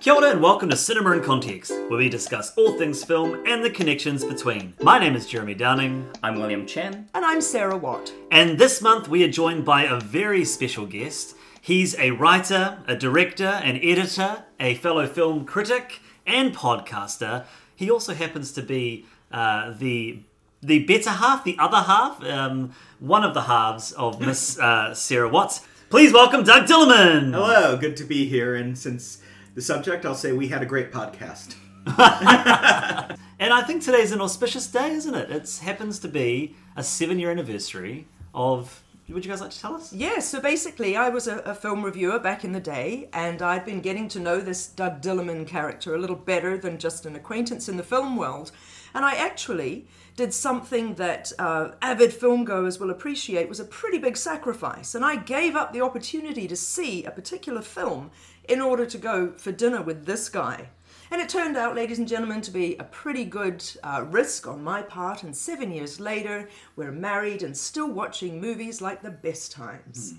Kia ora and welcome to Cinema in Context, where we discuss all things film and the connections between. My name is Jeremy Downing, I'm William Chen. And I'm Sarah Watt. and this month we are joined by a very special guest. He's a writer, a director, an editor, a fellow film critic, and podcaster. He also happens to be uh, the the better half, the other half, um, one of the halves of Miss uh, Sarah Watts. Please welcome Doug Dillaman. Hello, good to be here. And since the subject, I'll say we had a great podcast. And I think today's an auspicious day, isn't it? It happens to be a seven year anniversary of. Would you guys like to tell us? Yeah, so basically, I was a, a film reviewer back in the day, and I'd been getting to know this Doug Dillaman character a little better than just an acquaintance in the film world. And I actually did something that uh, avid filmgoers will appreciate was a pretty big sacrifice. And I gave up the opportunity to see a particular film in order to go for dinner with this guy. And it turned out, ladies and gentlemen, to be a pretty good uh, risk on my part. And seven years later, we're married and still watching movies like The Best Times.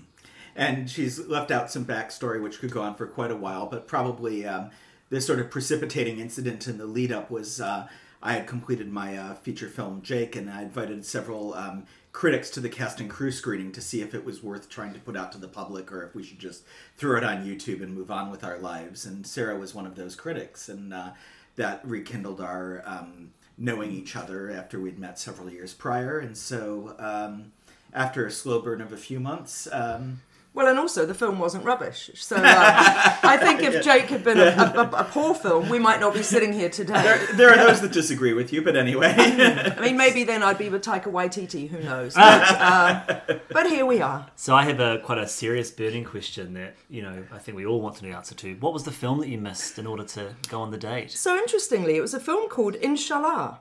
And she's left out some backstory, which could go on for quite a while, but probably um, the sort of precipitating incident in the lead up was uh, I had completed my uh, feature film, Jake, and I invited several um, critics to the cast and crew screening to see if it was worth trying to put out to the public or if we should just throw it on YouTube and move on with our lives. And Sarah was one of those critics, and uh, that rekindled our um, knowing each other after we'd met several years prior. And so, um, after a slow burn of a few months, um, Well, and also the film wasn't rubbish. So uh, I think if Jake had been a, a, a poor film, we might not be sitting here today. there, there are those that disagree with you, but anyway. I mean, maybe then I'd be with Taika Waititi. Who knows? But, uh, but here we are. So I have a quite a serious burning question that you know I think we all want to know the answer to. What was the film that you missed in order to go on the date? So interestingly, it was a film called Inshallah.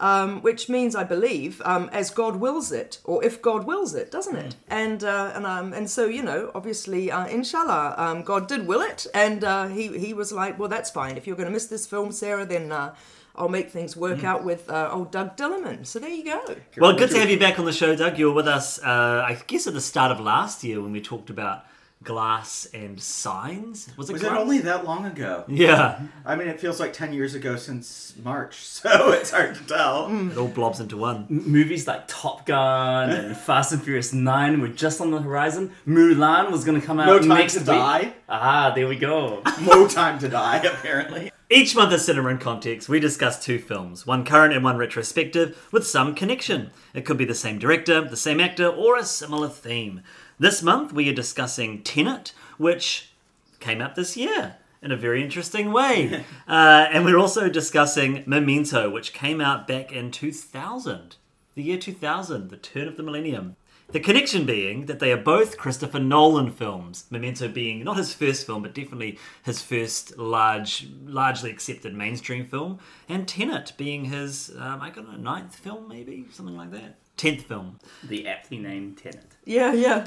Um, which means, I believe, um, as God wills it, or if God wills it, doesn't it? And uh, and um, and so you know, obviously, uh, Inshallah, um, God did will it, and uh, he he was like, well, that's fine. If you're going to miss this film, Sarah, then uh, I'll make things work out with uh, old Doug Dillaman. So there you go. Well, good to have you back on the show, Doug. You were with us, uh, I guess, at the start of last year when we talked about glass and signs. Was it? Was it only that long ago? Yeah, I mean, it feels like 10 years ago since March, so it's hard to tell. it all blobs into one. Movies like Top Gun and Fast and Furious 9 were just on the horizon. Mulan was going to come out No Time next to week. Die. Ah, there we go. No time to die, apparently. Each month at Cinema in Context, we discuss two films, one current and one retrospective, with some connection. It could be the same director, the same actor, or a similar theme. This month, we are discussing Tenet, which came out this year in a very interesting way. uh, and we're also discussing Memento, which came out back in 2000, the year 2000, the turn of the millennium. The connection being that they are both Christopher Nolan films. Memento being not his first film, but definitely his first large, largely accepted mainstream film, and Tenet being his, um, I don't know, ninth film, maybe something like that, tenth film. The aptly named Tenet. Yeah, yeah.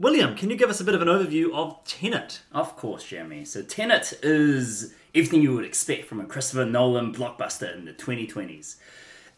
William, can you give us a bit of an overview of Tenet? Of course, Jeremy. So Tenet is everything you would expect from a Christopher Nolan blockbuster in the 2020s.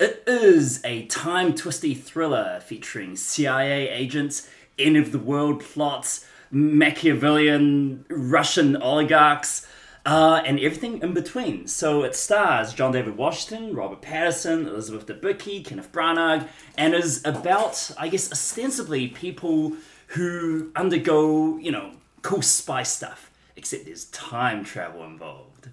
It is a time twisty thriller featuring CIA agents, end of the world plots, Machiavellian Russian oligarchs, uh, and everything in between. So it stars John David Washington, Robert Pattinson, Elizabeth Debicki, Kenneth Branagh, and is about, I guess, ostensibly people who undergo, you know, cool spy stuff. Except there's time travel involved.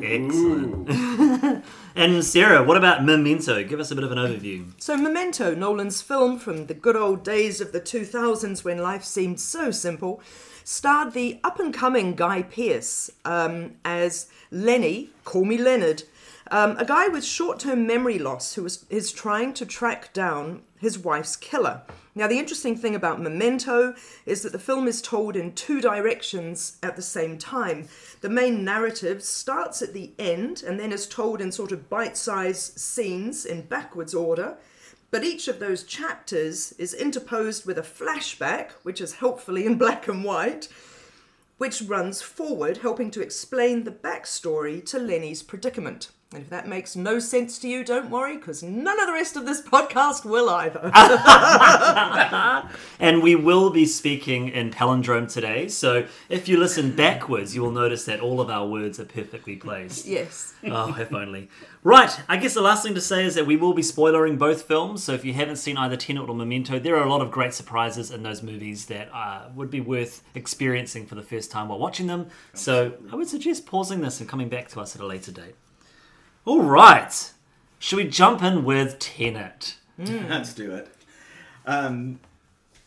Excellent. and Sarah, what about Memento? Give us a bit of an overview. So, Memento, Nolan's film from the good old days of the 2000s when life seemed so simple, starred the up and coming Guy Pearce um, as Lenny, call me Leonard, um, a guy with short term memory loss who is, is trying to track down his wife's killer. Now, the interesting thing about Memento is that the film is told in two directions at the same time. The main narrative starts at the end and then is told in sort of bite sized scenes in backwards order. But each of those chapters is interposed with a flashback, which is helpfully in black and white, which runs forward, helping to explain the backstory to Lenny's predicament. And if that makes no sense to you, don't worry, because none of the rest of this podcast will either. And we will be speaking in palindrome today, so if you listen backwards, you will notice that all of our words are perfectly placed. yes. Oh, if only. Right, I guess the last thing to say is that we will be spoilering both films, so if you haven't seen either Tenet or Memento, there are a lot of great surprises in those movies that uh, would be worth experiencing for the first time while watching them. So I would suggest pausing this and coming back to us at a later date. All right, should we jump in with Tenet? Let's do it. Um,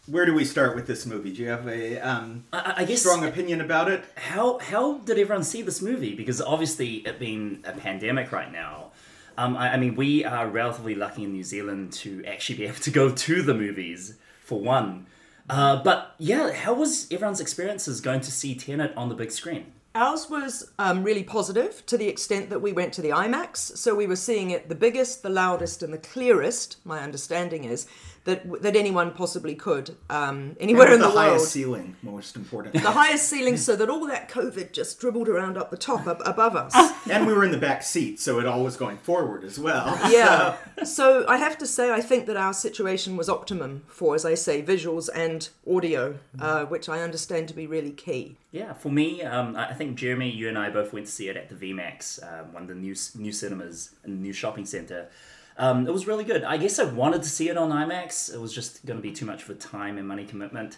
where do we start with this movie? Do you have a um, I, I guess strong opinion about it? how how did everyone see this movie? Because obviously, it being a pandemic right now, um, I, I mean, we are relatively lucky in New Zealand to actually be able to go to the movies for one. Uh, but yeah, how was everyone's experiences going to see Tenet on the big screen? Ours was um, really positive to the extent that we went to the IMAX. So we were seeing it the biggest, the loudest, and the clearest, my understanding is, that, that anyone possibly could um, anywhere And in the, the, world. The highest ceiling, most important. the highest ceiling so that all that COVID just dribbled around up the top up above us. and we were in the back seat, so it all was going forward as well. yeah. So I have to say, I think that our situation was optimum for, as I say, visuals and audio, uh, which I understand to be really key. Yeah, for me, um, I I think Jeremy, you and I both went to see it at the VMAX, um, one of the new new cinemas in new shopping center. Um, it was really good. I guess I wanted to see it on IMAX. It was just going to be too much of a time and money commitment.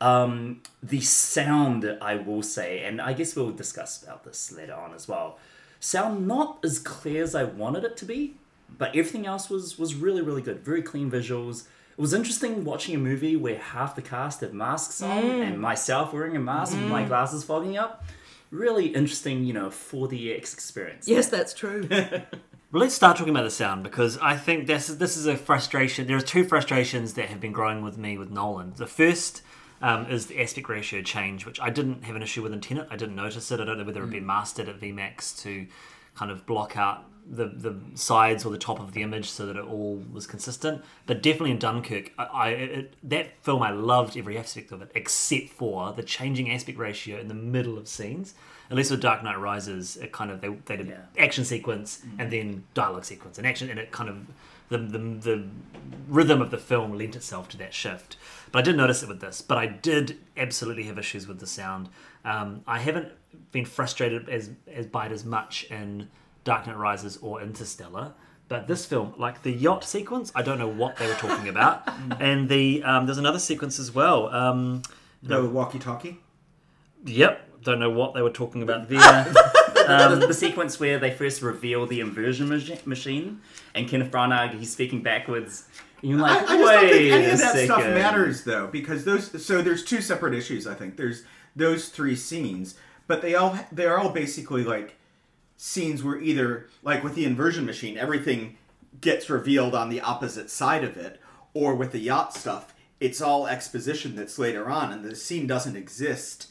Um, the sound, I will say, and I guess we'll discuss about this later on as well. Sound not as clear as I wanted it to be, but everything else was was really really good. Very clean visuals. It was interesting watching a movie where half the cast had masks on and myself wearing a mask with my glasses fogging up. Really interesting, you know, 4DX experience. Yes, that's true. Well, let's start talking about the sound because I think this is, this is a frustration. There are two frustrations that have been growing with me with Nolan. The first um, is the aspect ratio change, which I didn't have an issue with in Tenet. I didn't notice it. I don't know whether it had been mastered at VMAX to kind of block out the, the sides or the top of the image so that it all was consistent. But definitely in Dunkirk, I, I it, that film I loved every aspect of it except for the changing aspect ratio in the middle of scenes. At least with Dark Knight Rises, it kind of they, they did Yeah. action sequence and then dialogue sequence and action and it kind of the, the the rhythm of the film lent itself to that shift. But i did notice it with this but i did absolutely have issues with the sound. Um, i haven't been frustrated as as by it as much in dark knight rises or interstellar but this film like the yacht sequence i don't know what they were talking about. And the um, there's another sequence as well um, The walkie-talkie. yep don't know what they were talking about there the, um, the sequence where they first reveal the inversion machi- machine and Kenneth Branagh, he's speaking backwards. And you're I, like, I just wait don't think any of that second. stuff matters though, because those. So there's two separate issues. I think there's those three scenes, but they all they're all basically like scenes where either like with the inversion machine, everything gets revealed on the opposite side of it, or with the yacht stuff, it's all exposition that's later on, and the scene doesn't exist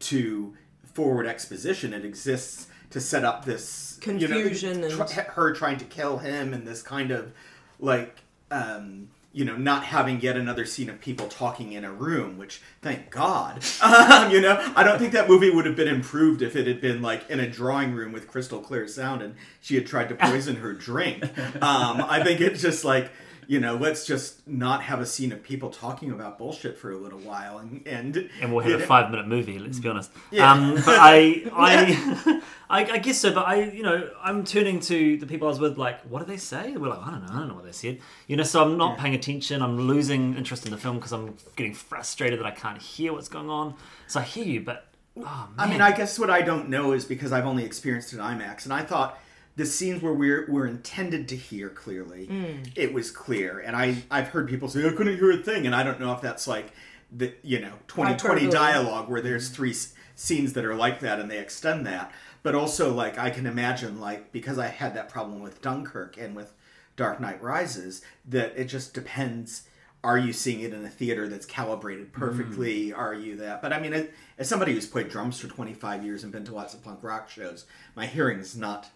to forward exposition. It exists to set up this you know, Confusion and- her trying to kill him and this kind of like um you know not having yet another scene of people talking in a room which thank god um, you know i don't think that movie would have been improved if it had been like in a drawing room with crystal clear sound and she had tried to poison her drink um i think it's just like you know let's just not have a scene of people talking about bullshit for a little while and and, and we'll have a five minute movie. Let's be honest. Yeah. Um, but I, I, I, I guess so. But I, you know, I'm turning to the people I was with. Like, what did they say? We're like, I don't know. I don't know what they said. You know, so I'm not paying attention. I'm losing interest in the film because I'm getting frustrated that I can't hear what's going on. So I hear you, but oh. I mean, I guess what I don't know is because I've only experienced it in IMAX, and I thought the scenes where we're were intended to hear clearly, mm. it was clear, and I I've heard people say I couldn't hear a thing, and I don't know if that's like the you know twenty twenty dialogue where there's mm. three s- scenes that are like that and they extend that, but also like I can imagine like because I had that problem with Dunkirk and with Dark Knight Rises that it just depends. Are you seeing it in a theater that's calibrated perfectly? Mm. Are you that? But I mean, as- as somebody who's played drums for 25 years and been to lots of punk rock shows, my hearing's not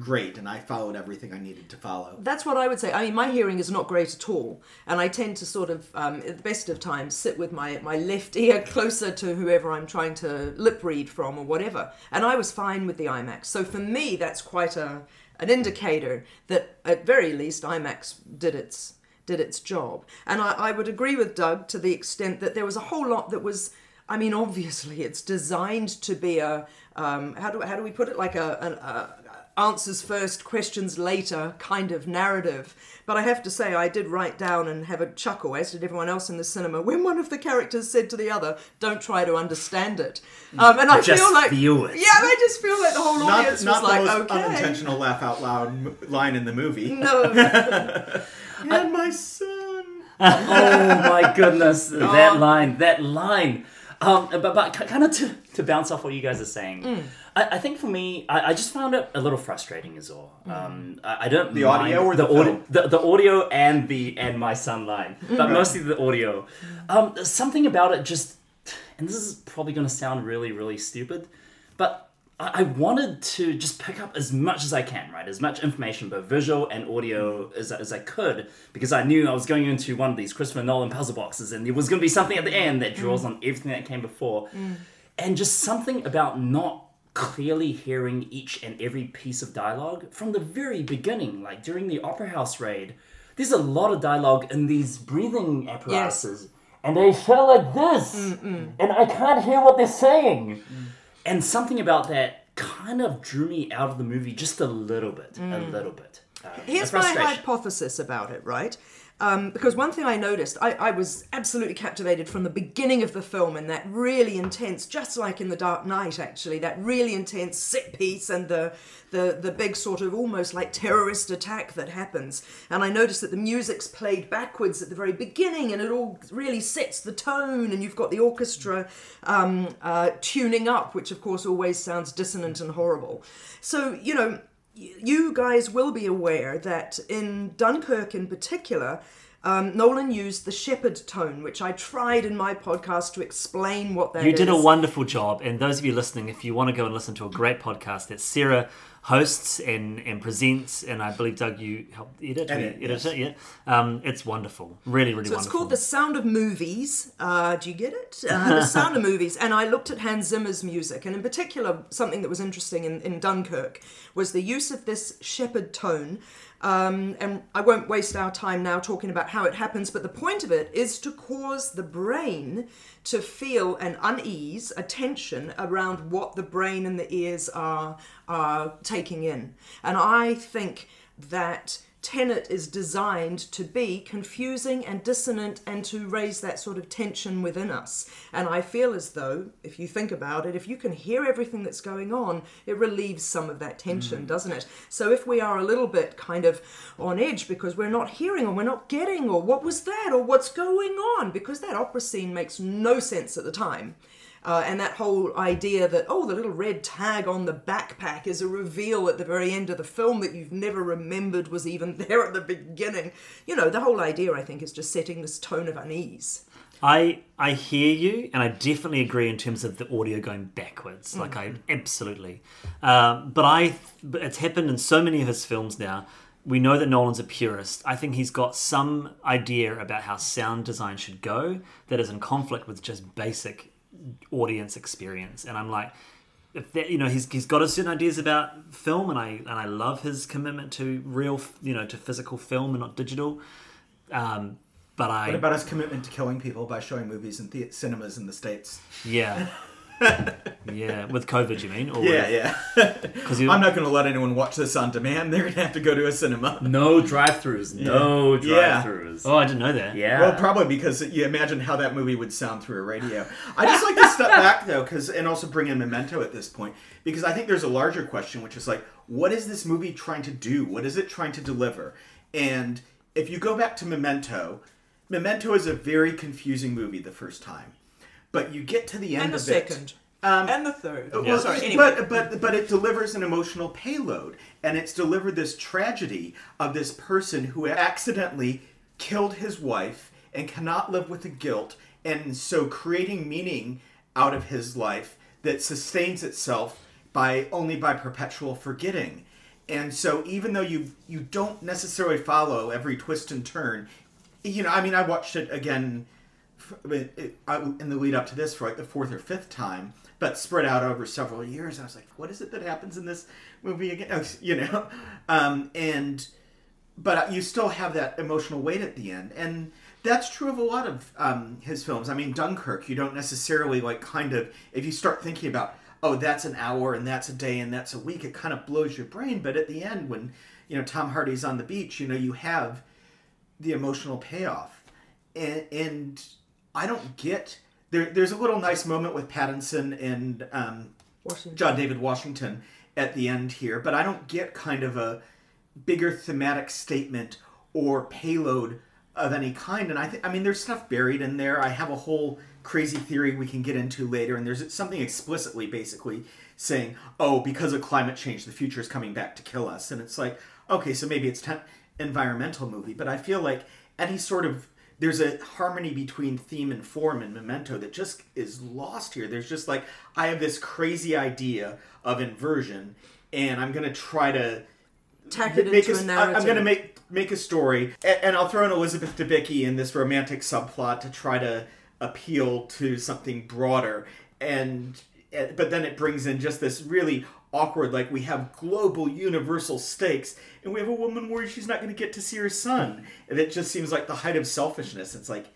great, and I followed everything I needed to follow. That's what I would say. I mean, my hearing is not great at all, and I tend to sort of, um, at the best of times, sit with my, my left ear closer to whoever I'm trying to lip read from or whatever. And I was fine with the IMAX. So for me, that's quite a an indicator that, at very least, IMAX did its did its job. And I, I would agree with Doug to the extent that there was a whole lot that was. I mean, obviously, it's designed to be a um, how do how do we put it like a, a, a answers first, questions later kind of narrative. But I have to say, I did write down and have a chuckle, as did everyone else in the cinema, when one of the characters said to the other, "Don't try to understand it." Um, and I Just feel like, feel it. yeah, I just feel like the whole Not, audience not was the like, most "Okay." unintentional laugh out loud m- line in the movie. No, And my son. oh my goodness, that line, that line. Um, but but kind of to, to bounce off what you guys are saying, Mm. I, I think for me, I, I just found it a little frustrating as well. Um, I, I don't The mind audio or the audio, film? the, the audio and the and my son line, but mostly the audio. Um, something about it just, and this is probably going to sound really really stupid, but I I wanted to just pick up as much as I can, right? As much information, both visual and audio, as, as I could, because I knew I was going into one of these Christopher Nolan puzzle boxes and there was going to be something at the end that draws on everything that came before. And just something about not clearly hearing each and every piece of dialogue from the very beginning, like during the Opera House raid. There's a lot of dialogue in these breathing apparatuses. And they sound like this. And I can't hear what they're saying. And something about that kind of drew me out of the movie just a little bit, a little bit. Uh, Here's my hypothesis about it, right? Um, because one thing I noticed, I, I was absolutely captivated from the beginning of the film and that really intense, just like in The Dark Knight, actually, that really intense set piece and the, the, the big sort of almost like terrorist attack that happens. And I noticed that the music's played backwards at the very beginning and it all really sets the tone, and you've got the orchestra um, uh, tuning up, which of course always sounds dissonant and horrible. So, you know, you guys will be aware that in Dunkirk in particular, um, Nolan used the Shepard tone, which I tried in my podcast to explain what that is. You did a wonderful job, and those of you listening, if you want to go and listen to a great podcast that Sarah hosts and, and presents, and I believe Doug, you helped edit, Edit, edit yes. it, yeah. Um, it's wonderful, really, really So it's called The Sound of Movies. Uh, do you get it? Uh, the Sound of Movies. And I looked at Hans Zimmer's music, and in particular, something that was interesting in, in Dunkirk was the use of this Shepard tone. Um, and I won't waste our time now talking about how it happens, but the point of it is to cause the brain to feel an unease, a tension around what the brain and the ears are, are taking in. And I think that Tenet is designed to be confusing and dissonant and to raise that sort of tension within us. And I feel as though, if you think about it, if you can hear everything that's going on, it relieves some of that tension, mm. doesn't it? So if we are a little bit kind of on edge because we're not hearing or we're not getting or what was that or what's going on, because that opera scene makes no sense at the time. Uh, and that whole idea that oh the little red tag on the backpack is a reveal at the very end of the film that you've never remembered was even there at the beginning you know the whole idea i think is just setting this tone of unease I I hear you, and I definitely agree in terms of the audio going backwards. Like I absolutely, um, but I but it's happened in so many of his films now. We know that Nolan's a purist. I think he's got some idea about how sound design should go that is in conflict with just basic audience experience. And I'm like, if that you know he's he's got a certain ideas about film, and I and I love his commitment to real you know to physical film and not digital. Um, but I What about his commitment to killing people by showing movies in the- cinemas in the states? Yeah. yeah, with COVID, you mean? Or Yeah, yeah. Because I'm not going to let anyone watch this on demand. They're going to have to go to a cinema. No drive-throughs. No Yeah. drive-throughs. Oh, I didn't know that. Yeah. Well, probably because you imagine how that movie would sound through a radio. I just like to step back though, because and also bring in Memento at this point, because I think there's a larger question, which is like, what is this movie trying to do? What is it trying to deliver? And if you go back to Memento, Memento is a very confusing movie the first time, but you get to the end and the of it. second Um, and the third Well, sorry anyway but but but it delivers an emotional payload, and it's delivered this tragedy of this person who accidentally killed his wife and cannot live with the guilt, and so creating meaning out of his life that sustains itself by only by perpetual forgetting. and so even though you you don't necessarily follow every twist and turn, you know, I mean, I watched it again f- it- it- I- in the lead up to this for like the fourth or fifth time, but spread out over several years. I was like, what is it that happens in this movie again? You know, um, and but you still have that emotional weight at the end and that's true of a lot of um, his films i mean dunkirk you don't necessarily like kind of if you start thinking about oh that's an hour and that's a day and that's a week it kind of blows your brain but at the end when you know tom hardy's on the beach you know you have the emotional payoff and, and i don't get there, there's a little nice moment with pattinson and um, John David Washington at the end here, but I don't get kind of a bigger thematic statement or payload of any kind. And I think, I mean, there's stuff buried in there. I have a whole crazy theory we can get into later, and there's something explicitly, basically saying, "Oh, because of climate change, the future is coming back to kill us." And it's like, okay, so maybe it's an environmental movie, but I feel like any sort of there's a harmony between theme and form in Memento that just is lost here. There's just like I have this crazy idea of inversion, and I'm gonna try to Tack it make into a, a narrative. I'm gonna make make a story, and, and I'll throw in Elizabeth Debicki in this romantic subplot to try to appeal to something broader, and eh, but then it brings in just this really awkward like we have global universal stakes and we have a woman worried she's not going to get to see her son. And it just seems like the height of selfishness it's like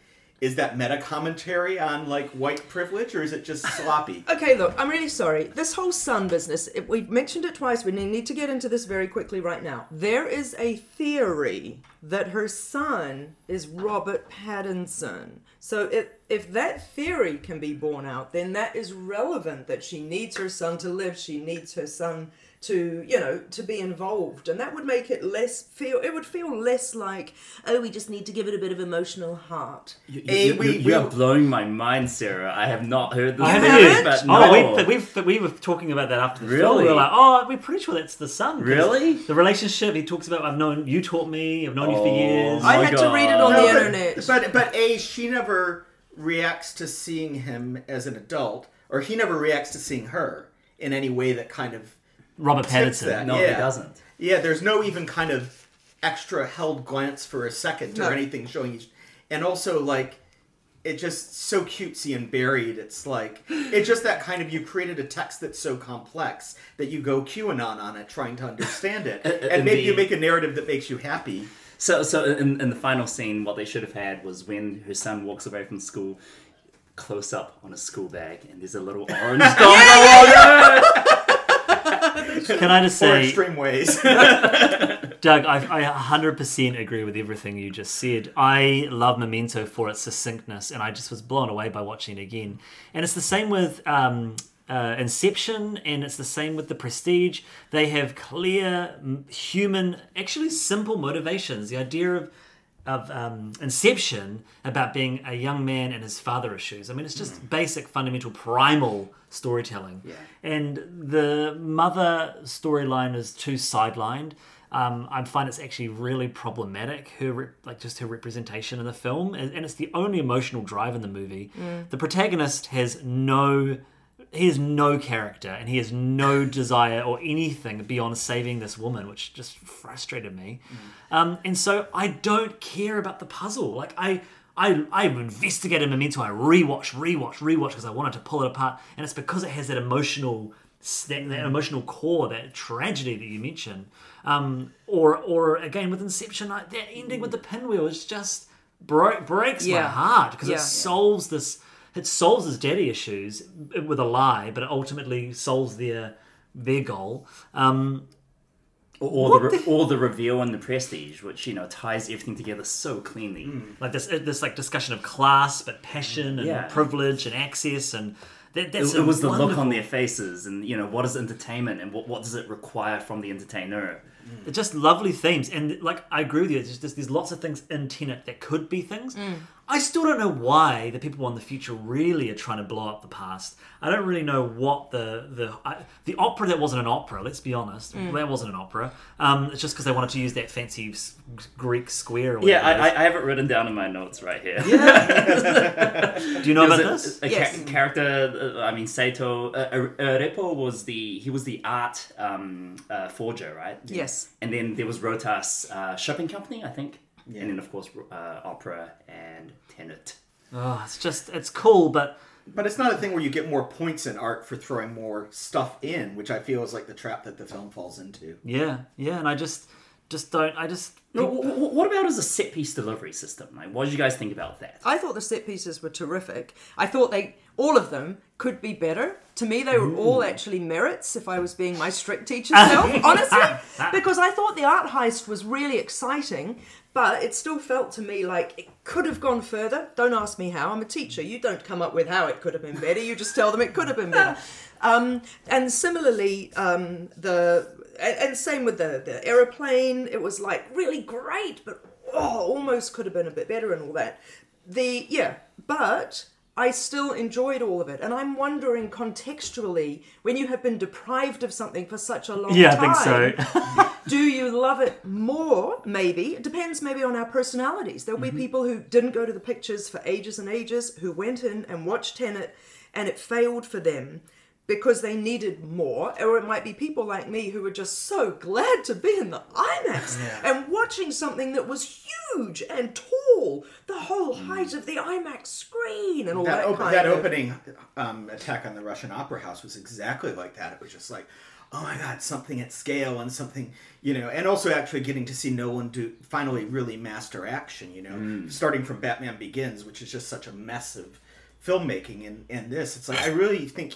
is that meta commentary on like white privilege or is it just uh, sloppy Okay, look, I'm really sorry. This whole son business, if we've mentioned it twice, we need to get into this very quickly right now. There is a theory that her son is Robert Pattinson. So if, if that theory can be borne out, then that is relevant that she needs her son to live, she needs her son to, you know, to be involved. And that would make it less feel, it would feel less like, oh, we just need to give it a bit of emotional heart. You, Hey, you, we- you, we- you are blowing my mind, Sarah. I have not heard this. I theory, haven't? but Oh, no. we, we, we were talking about that after the film. We Really? were like, oh, we're pretty sure that's the son. 'cause Really? The relationship he talks about. I've known you taught me. I've known you for Oh, years. I had to read it on God. the but- internet. But but a she never reacts to seeing him as an adult, or he never reacts to seeing her in any way that kind of Robert tips Pattinson. that. No, yeah. he doesn't. Yeah, there's no even kind of extra held glance for a second No. or anything showing each, and also like it just so cutesy and buried. It's like it's just that kind of you created a text that's so complex that you go QAnon on it trying to understand it, and maybe you make a narrative that makes you happy. So, so in, in the final scene, what they should have had was when her son walks away from school, close up on a school bag, and there's a little orange dot. Can I just say, extreme ways. Doug, I, I 100% agree with everything you just said. I love Memento for its succinctness, and I just was blown away by watching it again. And it's the same with um, uh, Inception, and it's the same with The Prestige. They have clear, human, actually simple motivations. The idea of of um, Inception about being a young man and his father issues. I mean, it's just basic, fundamental, primal storytelling. Yeah. And the mother storyline is too sidelined. Um, I find it's actually really problematic. Her rep- like just her representation in the film, and, and it's the only emotional drive in the movie. The protagonist has no. He has no character and he has no desire or anything beyond saving this woman, which just frustrated me. Um, and so I don't care about the puzzle. Like I, I, I investigated Memento. I rewatch, rewatch, rewatch because I wanted to pull it apart, and it's because it has that emotional, that, that emotional core, that tragedy that you mentioned. Um, or, or again with Inception, like, that ending with the pinwheel is just bro- breaks my heart because Yeah. it solves this. It solves his daddy issues with a lie, but it ultimately solves their their goal. Um, or, or the, re- or the reveal and the prestige, which you know ties everything together so cleanly. Hmm. like this uh, this like discussion of class but passion and Yeah. privilege and access and that, that's It, it a was the look on their faces, and you know what is entertainment, and what, what does it require from the entertainer. Hmm. They're just lovely themes and like I agree with you there's just there's lots of things in Tenet that could be things hmm. I still don't know why the people in the future really are trying to blow up the past. I don't really know what the the I, the opera that wasn't an opera. Let's be honest, Mm. that wasn't an opera. Um, it's just because they wanted to use that fancy s- Greek square. Or Yeah, I. I I have it written down in my notes right here. Yeah. Do you know about was this? a, a Yes. cha- character. Uh, I mean, Saito uh, uh, was the he was the art um, uh, forger, right? Yes. And then there was Rotas uh, Shipping Company, I think. Yeah. And then of course uh, Opera and Tenet. Oh, it's just it's cool, but But it's not a thing where you get more points in art for throwing more stuff in, which I feel is like the trap that the film falls into. yeah, yeah, and I just just don't. I just No, wh- wh- what about as a set piece delivery system? Like, what did you guys think about that? I thought the set pieces were terrific. I thought they, all of them, could be better. To me, they were all actually merits. If I was being my strict teacher self, honestly, because I thought the art heist was really exciting, but it still felt to me like it could have gone further. Don't ask me how. I'm a teacher. You don't come up with how it could have been better. You just tell them it could have been better. Um, and similarly, um, the and, and same with the the aeroplane. It was like really great, but oh, almost could have been a bit better and all that. The yeah, but I still enjoyed all of it, and I'm wondering contextually when you have been deprived of something for such a long yeah, I time. think so. do you love it more? Maybe it depends. Maybe on our personalities. There'll Mm-hmm. be people who didn't go to the pictures for ages and ages, who went in and watched Tenet, and it failed for them because they needed more. Or it might be people like me who were just so glad to be in the IMAX and watching something that was huge and tall, the whole height of the IMAX screen and all that, That, op- kind that of. opening um, attack on the Russian Opera House was exactly like that. It was just like, oh my god, something at scale and something, you know, and also actually getting to see Nolan do finally really master action, you know, starting from Batman Begins, which is just such a mess of filmmaking, and and this, it's like I really think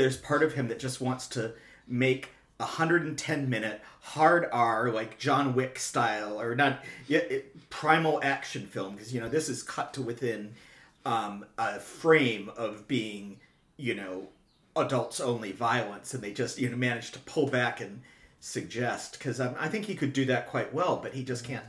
there's part of him that just wants to make. a 110 minute hard R like John Wick style or not yeah, it, primal action film because you know this is cut to within um, a frame of being, you know, adults only violence, and they just you know manage to pull back and suggest because um, I think he could do that quite well, but he just can't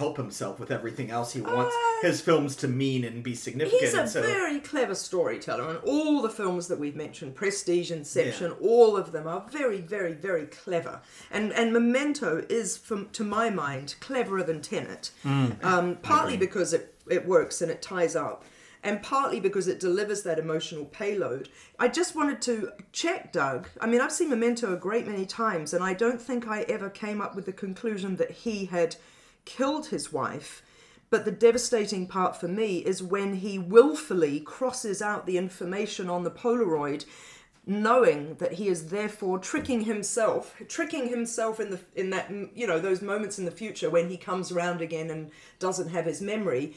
help himself with everything else he wants his films to mean and be significant. He's a so, very clever storyteller, and all the films that we've mentioned, Prestige, Inception, all of them are very, very, very clever. And and Memento is, from to my mind, cleverer than Tenet. um, partly because it it works and it ties up. And partly because it delivers that emotional payload. I just wanted to check, Doug. I mean, I've seen Memento a great many times, and I don't think I ever came up with the conclusion that he had killed his wife. But the devastating part for me is when he willfully crosses out the information on the Polaroid, knowing that he is therefore tricking himself, tricking himself in the in that you know those moments in the future when he comes around again and doesn't have his memory.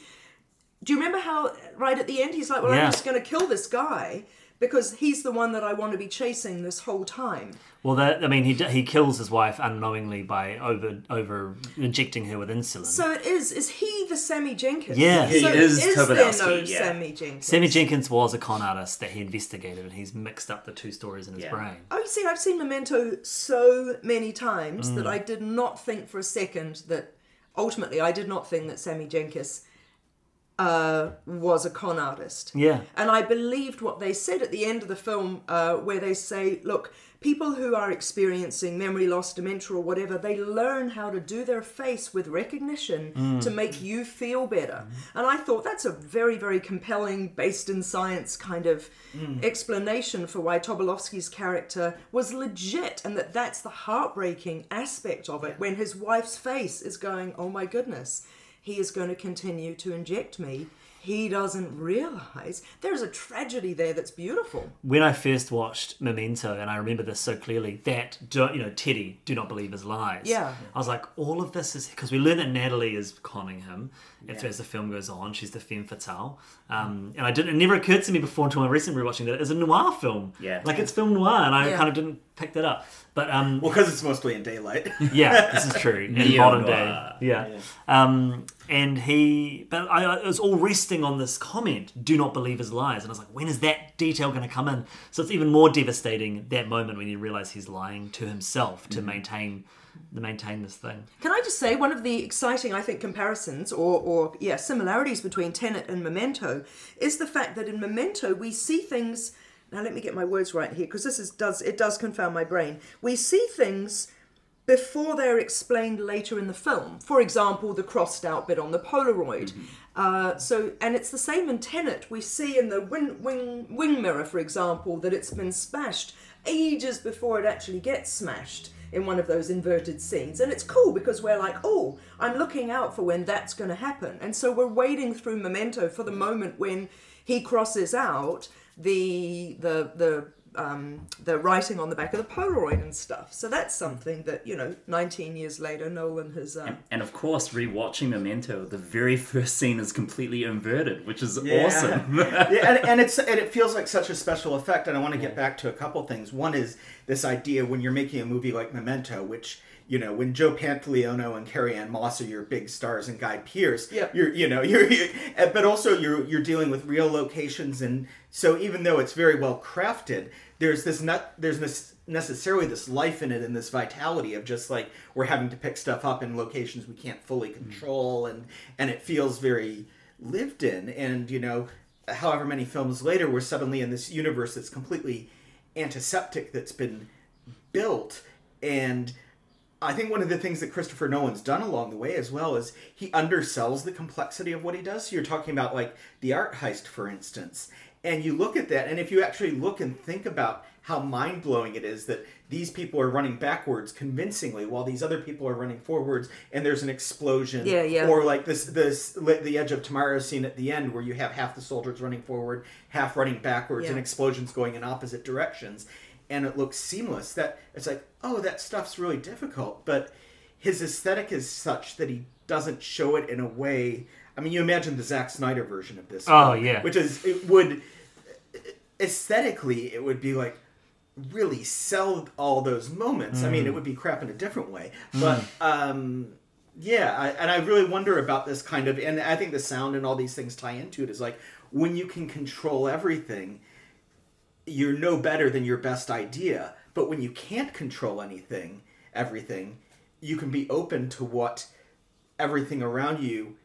Do you remember how right at the end he's like, "Well, Yeah. I'm just going to kill this guy." Because he's the one that I want to be chasing this whole time. Well, that I mean, he he kills his wife unknowingly by over over injecting her with insulin. So it is. Is he the Sammy Jenkins? Yeah. He so is is there no yeah. Sammy Jenkins? Sammy Jenkins was a con artist that he investigated, and he's mixed up the two stories in his Yeah. brain. Oh, you see, I've seen Memento so many times Mm. that I did not think for a second that ultimately I did not think that Sammy Jenkins uh, was a con artist. Yeah. And I believed what they said at the end of the film, uh, where they say, look, people who are experiencing memory loss, dementia, or whatever, they learn how to do their face with recognition to make you feel better. And I thought that's a very, very compelling, based in science kind of explanation for why Tobolowsky's character was legit and that that's the heartbreaking aspect of it when his wife's face is going, oh my goodness he is going to continue to inject me. He doesn't realize there's a tragedy there that's beautiful. When I first watched Memento, and I remember this so clearly, that don't, you know Teddy, do not believe his lies. Yeah. I was like, all of this is because we learn that Natalie is conning him. If as the film goes on, she's the femme fatale. Um, and I didn't. It never occurred to me before until I recently rewatching that it is a noir film. Yeah. like it's film noir, and I Yeah. kind of didn't picked it up. But um, Well, because it's mostly in daylight. yeah, this is true in Neo modern noir. day. Yeah. Um, and he, but I, I- it was all resting on this comment: "Do not believe his lies." And I was like, when is that detail going to come in? So it's even more devastating that moment when you realize he's lying to himself to maintain, to maintain this thing. Can I just say one of the exciting, I think, comparisons or, or yeah, similarities between Tenet and Memento is the fact that in Memento we see things. Now let me get my words right here because this is does it does confound my brain. We see things before they're explained later in the film. For example, the crossed out bit on the Polaroid. Uh, so, and it's the same in Tenet. We see in the wing, wing, wing mirror, for example, that it's been smashed ages before it actually gets smashed in one of those inverted scenes. And it's cool because we're like, oh, I'm looking out for when that's going to happen. And so we're waiting through Memento for the moment when he crosses out the the the um, the writing on the back of the Polaroid and stuff. So that's something that you know, 19 years later, Nolan has. Uh, And of course, rewatching Memento, the very first scene is completely inverted, which is Yeah. awesome. yeah, and, and it's and it feels like such a special effect. And I want to get back to a couple things. One is this idea when you're making a movie like Memento, which you know when Joe Pantoliano and Carrie Ann Moss are your big stars and Guy Pearce. Yeah. you're you know you're, you but also you're you're dealing with real locations, and so even though it's very well crafted, there's this not there's this necessarily this life in it and this vitality of just like we're having to pick stuff up in locations we can't fully mm. control and and it feels very lived in. And you know however many films later we're suddenly in this universe that's completely antiseptic that's been built. And I think one of the things that Christopher Nolan's done along the way as well is he undersells the complexity of what he does. So you're talking about like the art heist, for instance, and you look at that, and if you actually look and think about how mind blowing it is that these people are running backwards convincingly while these other people are running forwards, and there's an explosion, Yeah, yeah. or like this this the edge of tomorrow scene at the end where you have half the soldiers running forward, half running backwards, Yeah. and explosions going in opposite directions, and it looks seamless. That it's like, oh, that stuff's really difficult, but his aesthetic is such that he doesn't show it in a way. I mean, you imagine the Zack Snyder version of this. Oh, film, yeah. which is it would aesthetically it would be like really sell all those moments. I mean, it would be crap in a different way, but um, yeah, I, and I really wonder about this kind of, and I think the sound and all these things tie into it. Is like when you can control everything, you're no better than your best idea. But when you can't control anything, everything, you can be open to what everything around you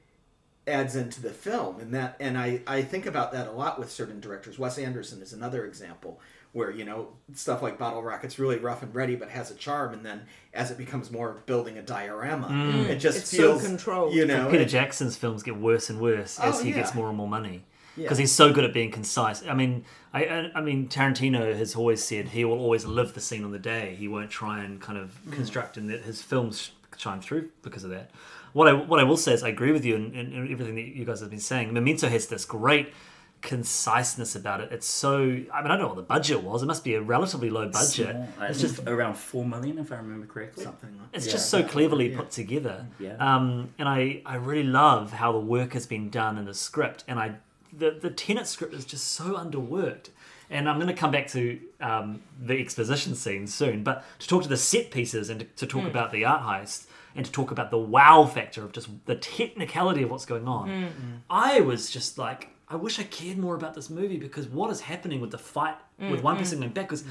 adds into the film and that and I, I think about that a lot with certain directors wes anderson is another example where you know stuff like bottle rocket's really rough and ready but has a charm and then as it becomes more building a diorama it just It's so controlled. you know Peter it- Jackson's films get worse and worse as Oh, he yeah. gets more and more money Yeah. because he's so good at being concise. I mean, I, I I mean Tarantino has always said he will always live the scene on the day. He won't try and kind of Mm. construct, and that his films shine through because of that. What I what I will say is I agree with you in, in, in everything that you guys have been saying. Memento has this great conciseness about it. It's so I mean I don't know what the budget was. It must be a relatively low budget. Small. It's just around four million, if I remember correctly. something like it's Yeah. just so cleverly put together. Yeah. Um, and I, I really love how the work has been done in the script. And I the, the Tenet script is just so underworked. And I'm going to come back to um, the exposition scene soon, but to talk to the set pieces and to, to talk about the art heist and to talk about the wow factor of just the technicality of what's going on, mm. I was just like, I wish I cared more about this movie because what is happening with the fight mm, with one mm. person going back? Because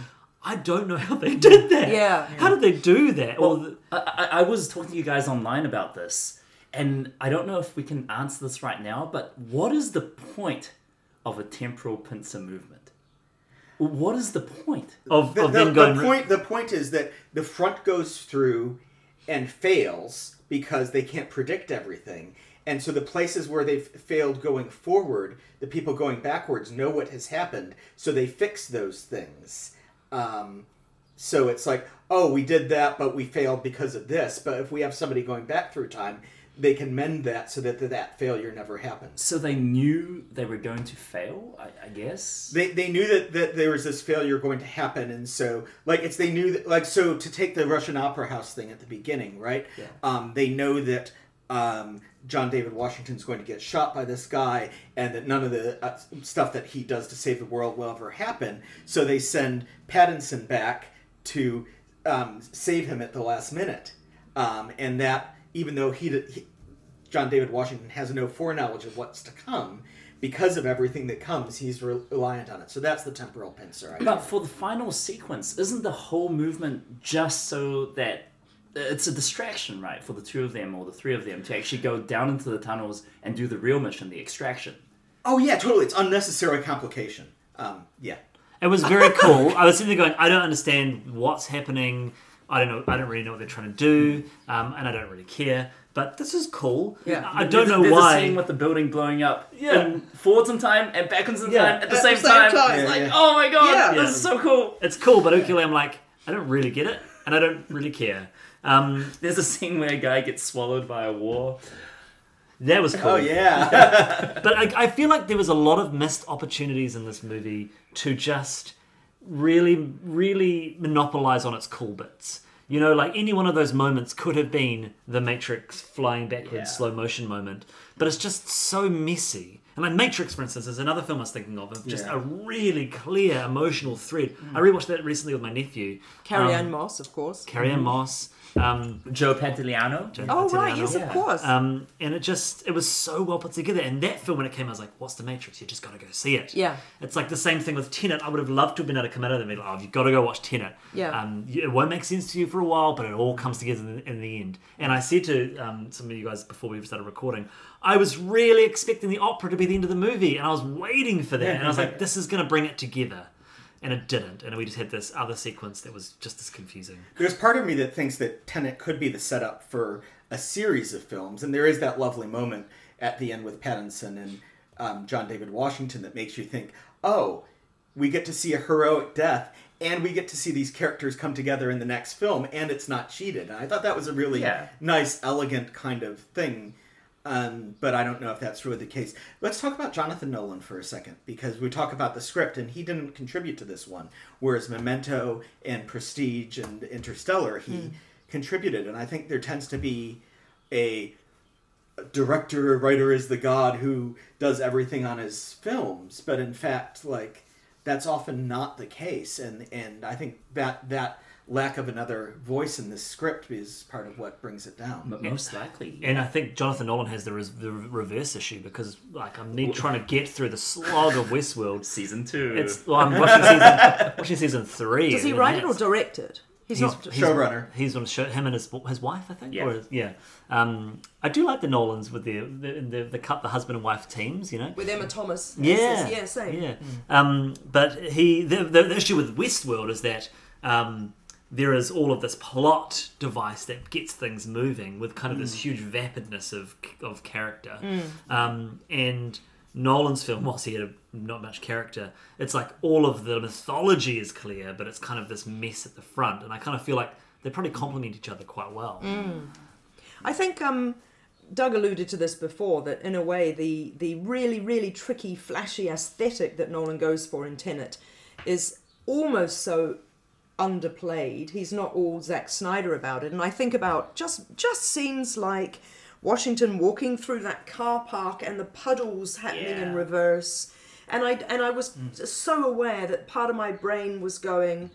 I don't know how they did that. Yeah. How did they do that? or the, I, I, I was talking to you guys online about this, and I don't know if we can answer this right now, but what is the point of a temporal pincer movement? What is the point? of, the, of the- them going the point the point is that the front goes through and fails because they can't predict everything. And so the places where they've failed going forward the people going backwards know what has happened so they fix those things. Um, so it's like oh we did that but we failed because of this. But if we have somebody going back through time they can mend that so that that failure never happens So they knew they were going to fail, I, I guess. they, they knew that, that there was this failure going to happen and so like it's they knew that like so to take the russian opera house thing at the beginning right Yeah. um, they know that um, john david washington's going to get shot by this guy and that none of the uh, stuff that he does to save the world will ever happen so they send pattinson back to um, save him at the last minute, um, and that even though he, he John David Washington has no foreknowledge of what's to come. Because of everything that comes, he's reliant on it. So that's the temporal pincer. I But think. for the final sequence, isn't the whole movement just so that it's a distraction, right, for the two of them or the three of them to actually go down into the tunnels and do the real mission, the extraction? Oh yeah, totally. It's unnecessary complication. Um, yeah. It was very cool. I was sitting there going, I don't understand what's happening. I don't know. I don't really know what they're trying to do, um, and I don't really care. But this is cool. Yeah. I don't There's- know there's why. A scene with the building blowing up, Yeah. in forwards in time and backwards in Yeah. time at the At same, the same time. time. It's Yeah, like, yeah. oh my god, Yeah. this Yeah. is so cool. It's cool, but equally, I'm like, I don't really get it, and I don't really care. Um, There's a scene where a guy gets swallowed by a war. that was cool. Oh yeah. But I, I feel like there was a lot of missed opportunities in this movie to just really, really monopolize on its cool bits. You know, like any one of those moments could have been the Matrix flying backwards Yeah. slow motion moment, but it's just so messy. And like Matrix, for instance, is another film I was thinking of, of just Yeah. a really clear emotional thread. I rewatched that recently with my nephew. Carrie um, Ann Moss, of course. Carrie Ann Moss. Um, Joe Pantoliano. Oh right, yes, of course. um, and it just it was so well put together. And that film when it came, I was like, "What's the Matrix? You just got to go see it." Yeah. it's like the same thing with Tenet. I would have loved to have been able to come out of the and be like, "Oh, you've got to go watch Tenet." Yeah. um, it won't make sense to you for a while, but it all comes together in, in the end. And I said to um, some of you guys before we started recording, I was really expecting the opera to be the end of the movie, and I was waiting for that. And I was like, "This is going to bring it together." And it didn't, and we just had this other sequence that was just as confusing. There's part of me that thinks that Tenet could be the setup for a series of films, and there is that lovely moment at the end with Pattinson and um, John David Washington that makes you think, oh, we get to see a heroic death, and we get to see these characters come together in the next film, and it's not cheated. And I thought that was a really Yeah. nice, elegant kind of thing. Um, but I don't know if that's really the case. Let's talk about Jonathan Nolan for a second, because we talk about the script, and he didn't contribute to this one, whereas Memento and Prestige and Interstellar, he contributed. And I think there tends to be a director, a writer is the god who does everything on his films, but in fact, like that's often not the case, and and I think that that lack of another voice in this script is part of what brings it down. But most likely. And I think Jonathan Nolan has the, res- the reverse issue because, like, I'm need trying to get through the slog of Westworld. Season two. It's well, I'm watching season, watching season three. Does he write it or direct it? He's, He's, not. he's Showrunner. He's on show him and his his wife, I think. Yeah. Or, yeah. Um, I do like the Nolans with the the, the the cut the husband and wife teams. You know. with Emma Thomas. Yeah, Yes, yes, yeah, same. Yeah, um, but he the, the the issue with Westworld is that um, there is all of this plot device that gets things moving with kind of this huge vapidness of of character, um, and Nolan's film, whilst he had a, not much character, it's like all of the mythology is clear, but it's kind of this mess at the front, and I kind of feel like they probably complement each other quite well. I think um, Doug alluded to this before that in a way the the really really tricky flashy aesthetic that Nolan goes for in Tenet is almost so underplayed. He's not all Zack Snyder about it, and I think about just just scenes like Washington walking through that car park and the puddles happening in reverse. And I and I was mm. so aware that part of my brain was going,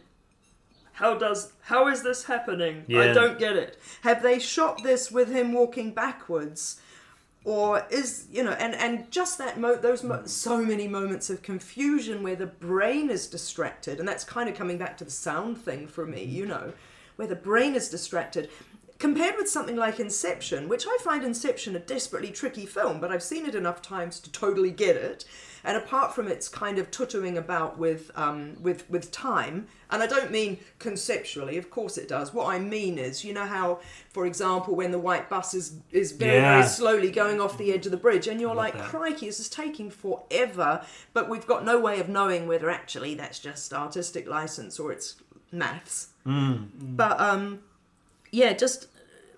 how does how is this happening? I don't get it. Have they shot this with him walking backwards? Or is you know, and and just that mo- those mo- so many moments of confusion where the brain is distracted, and that's kind of coming back to the sound thing for me, you mm-hmm. know, where the brain is distracted. Compared with something like Inception, which I find Inception a desperately tricky film, but I've seen it enough times to totally get it. And apart from its kind of tuttering about with um, with with time, and I don't mean conceptually, of course it does. What I mean is, you know how, for example, when the white bus is is very Yeah. very slowly going off the edge of the bridge, and you're like, that. crikey, this is taking forever, but we've got no way of knowing whether actually that's just artistic license or it's maths. But um, yeah, just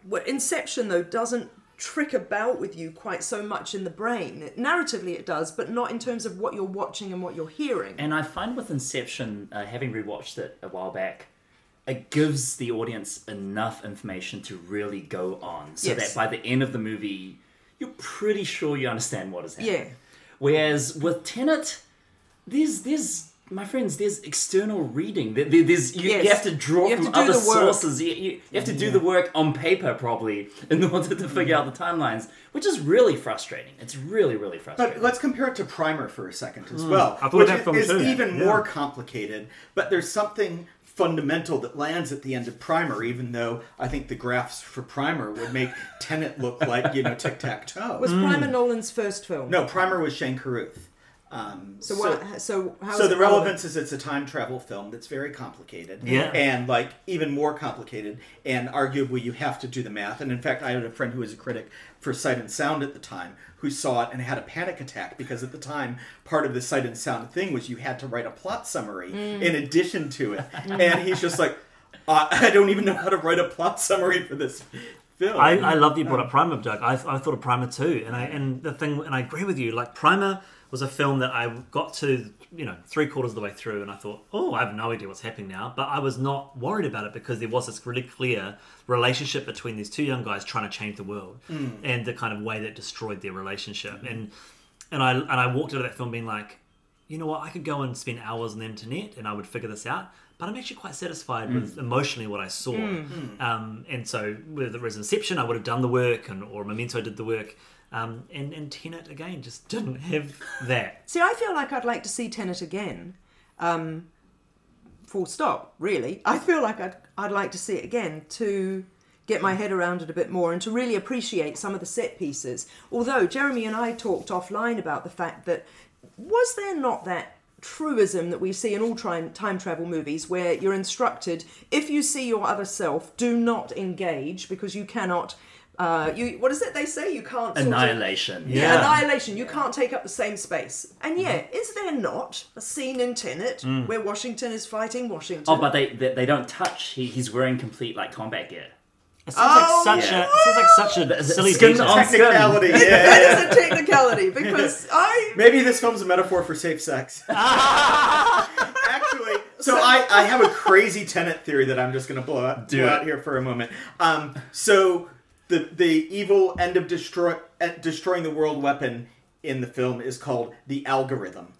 what Inception though doesn't trick about with you quite so much in the brain. Narratively, it does, but not in terms of what you're watching and what you're hearing. And I find with Inception, uh, having rewatched it a while back, it gives the audience enough information to really go on, so Yes. that by the end of the movie, you're pretty sure you understand what is happening. yeah, Whereas with Tenet, there's there's my friends, there's external reading. There, there- there's you, you have to draw You have from to do other the work. sources. You, you, you have to do the work on paper probably in order to figure mm. out the timelines, which is really frustrating. It's really really frustrating. But let's compare it to Primer for a second as mm. well, I thought which that film is too. even Yeah. more complicated. But there's something fundamental that lands at the end of Primer, even though I think the graphs for Primer would make Tenet look like you know tic tac toe. Mm. Was Primer Nolan's first film? No, Primer was Shane Carruth. Um, So what? So how? so is the it relevance is it's a time travel film that's very complicated Yeah. and like even more complicated and arguably you have to do the math and in fact i had a friend who was a critic for sight and sound at the time who saw it and had a panic attack because at the time part of the sight and sound thing was you had to write a plot summary in addition to it and he's just like uh, i don't even know how to write a plot summary for this film I, I love that you brought up Primer, Doug. I, I thought of Primer too, and I and the thing, and I agree with you. Like Primer was a film that I got to, you know, three quarters of the way through, and I thought, oh, I have no idea what's happening now. But I was not worried about it because there was this really clear relationship between these two young guys trying to change the world, hmm. and the kind of way that destroyed their relationship. And and I and I walked out of that film being like, you know what, I could go and spend hours on the internet and I would figure this out. But I'm actually quite satisfied hmm. with emotionally what I saw. Hmm. Um, and so with the Inception, I would have done the work, and or Memento did the work. Um, and, and Tenet, again, just didn't have that. See, I feel like I'd like to see Tenet again. Um, full stop, really. I feel like I'd, I'd like to see it again to get my head around it a bit more and to really appreciate some of the set pieces. Although Jeremy and I talked offline about the fact that was there not that truism that we see in all tri- time travel movies where you're instructed if you see your other self, do not engage because you cannot. Uh, you what is it they say? You can't sort of- Annihilation. yeah. Yeah. annihilation. You can't take up the same space. And yeah, Mm-hmm. is there not a scene in Tenet Mm. where Washington is fighting Washington? Oh, but they, they they don't touch. He, he's wearing complete like combat gear. It seems Oh, like such yeah. a it seems like such a The- the silly skin detail. on- technicality yeah, yeah, that yeah. is a technicality because I maybe this film's a metaphor for safe sex Actually, so I, I have a crazy Tenet theory that I'm just going to blow out, blow out here for a moment. Um, so the the evil end of destroy uh, destroying the world weapon in the film is called the algorithm,